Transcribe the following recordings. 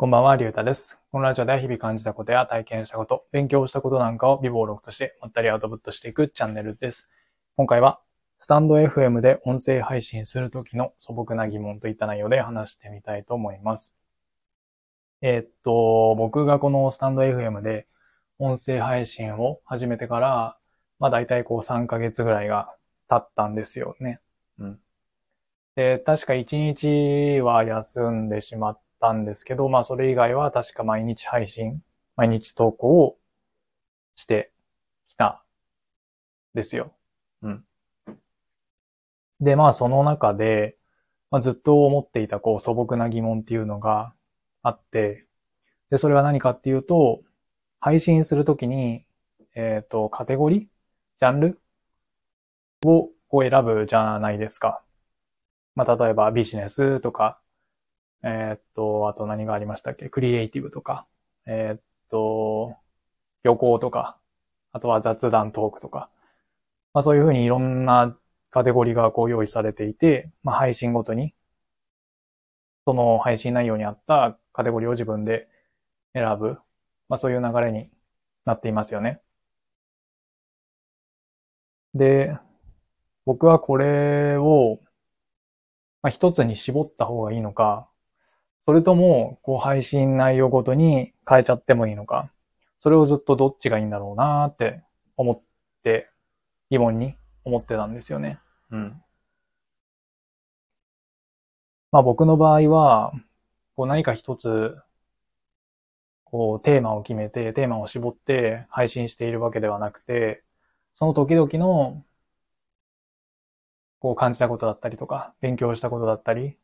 こんばんは、りゅうたです。このラジオでは日々感じたことや体験したこと、勉強したことなんかを微暴録としてまったりアウトプットしていくチャンネルです。今回は、スタンド FM で音声配信するときの素朴な疑問といった内容で話してみたいと思います。えーっと、僕がこのスタンド FM で音声配信を始めてから、まあ大体こう3ヶ月ぐらいが経ったんですよね。うん。で、確か1日は休んでしまってたんですけど、まあそれ以外は確か毎日配信、毎日投稿をしてきたですよ。うん。で、まあその中で、まあ、ずっと思っていたこう素朴な疑問っていうのがあって、で、それは何かっていうと、配信するときに、えっ、と、カテゴリージャンルをこう選ぶじゃないですか。まあ、例えばビジネスとか、えーっと、あと何がありましたっけ？クリエイティブとか、えーっと、旅行とか、あとは雑談トークとか、まあそういうふうにいろんなカテゴリーがこう用意されていて、まあ配信ごとに、その配信内容に合ったカテゴリーを自分で選ぶ、まあそういう流れになっていますよね。で、僕はこれを、まあ、一つに絞った方がいいのか、それとも、こう配信内容ごとに変えちゃってもいいのか、それをずっとどっちがいいんだろうなーって思って、疑問に思ってたんですよね。うん。まあ僕の場合は、こう何か一つ、こうテーマを決めて、テーマを絞って配信しているわけではなくて、その時々の、こう感じたことだったりとか、勉強したことだったり、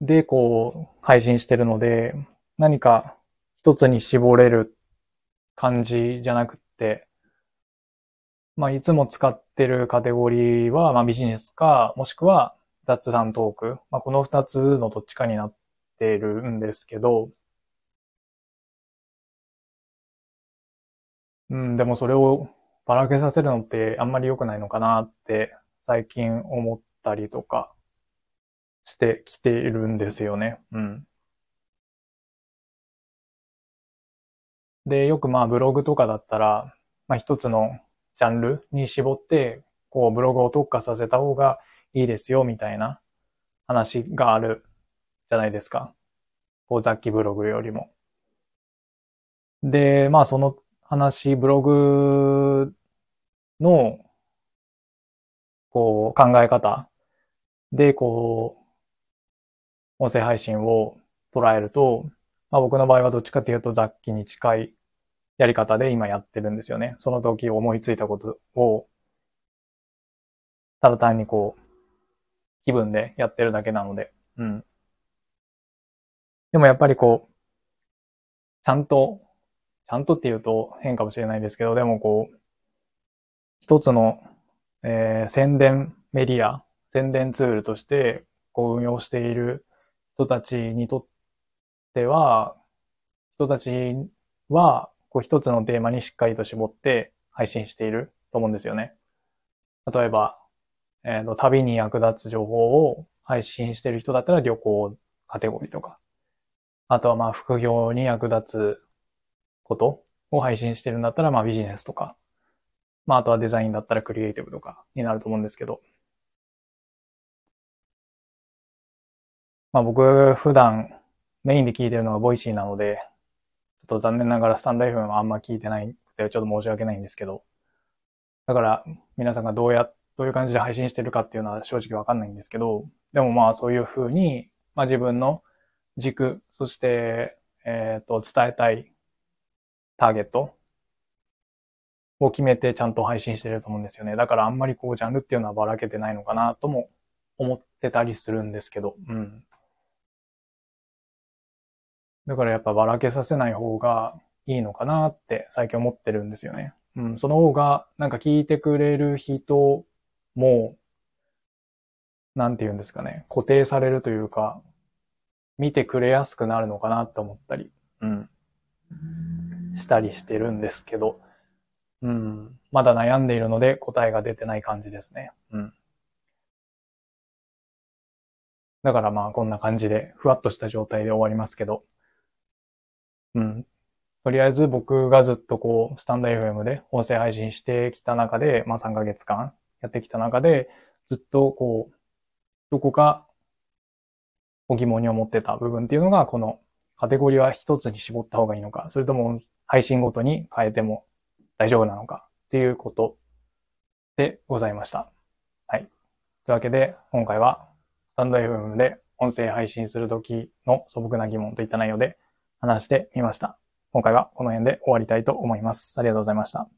で、こう、配信してるので、何か一つに絞れる感じじゃなくって、まあ、いつも使ってるカテゴリーは、まあ、ビジネスか、もしくは雑談トーク。まあ、この二つのどっちかになってるんですけど、うん、でもそれをばらけさせるのってあんまり良くないのかなって最近思ったりとかしてきているんですよね。うん。で、よくまあブログとかだったら、まあ一つのジャンルに絞って、こうブログを特化させた方がいいですよみたいな話があるじゃないですか。こう雑記ブログよりも。で、まあその話、ブログの、こう、考え方で、こう、音声配信を捉えると、まあ僕の場合はどっちかっていうと雑記に近いやり方で今やってるんですよね。その時思いついたことを、ただ単にこう、気分でやってるだけなので、うん。でもやっぱりこう、ちゃんと、ちゃんとっていうと変かもしれないですけど、でもこう、一つの、えー宣伝メディア、宣伝ツールとして、こう運用している人たちにとっては、人たちは、こう一つのテーマにしっかりと絞って配信していると思うんですよね。例えば、えっ、と、旅に役立つ情報を配信している人だったら旅行カテゴリーとか、あとはまあ副業に役立つことを配信してるんだったらまあビジネスとか、まああとはデザインだったらクリエイティブとかになると思うんですけど、まあ僕普段メインで聞いてるのがボイシーなので、ちょっと残念ながらスタンド FM はあんま聞いてないくてちょっと申し訳ないんですけど、だから皆さんがどうや、どういう感じで配信してるかっていうのは正直わかんないんですけど、でもまあそういうふうに、まあ自分の軸、そして、えっ、と、伝えたいターゲットを決めてちゃんと配信してると思うんですよね。だからあんまりこうジャンルっていうのはばらけてないのかなとも思ってたりするんですけど、うん。だからやっぱばらけさせない方がいいのかなって最近思ってるんですよね。うん。その方がなんか聞いてくれる人も、なんて言うんですかね、固定されるというか、見てくれやすくなるのかなって思ったり、うん。したりしてるんですけど、うん。まだ悩んでいるので答えが出てない感じですね。うん。だからまあこんな感じで、ふわっとした状態で終わりますけど、うん。とりあえず僕がずっとこう、スタンド FM で音声配信してきた中で、まあ3ヶ月間やってきた中で、ずっとこう、どこかご疑問に思ってた部分っていうのが、このカテゴリーは一つに絞った方がいいのか、それとも配信ごとに変えても大丈夫なのかっていうことでございました。はい。というわけで、今回はスタンド FM で音声配信するときの素朴な疑問といった内容で話してみました。今回はこの辺で終わりたいと思います。ありがとうございました。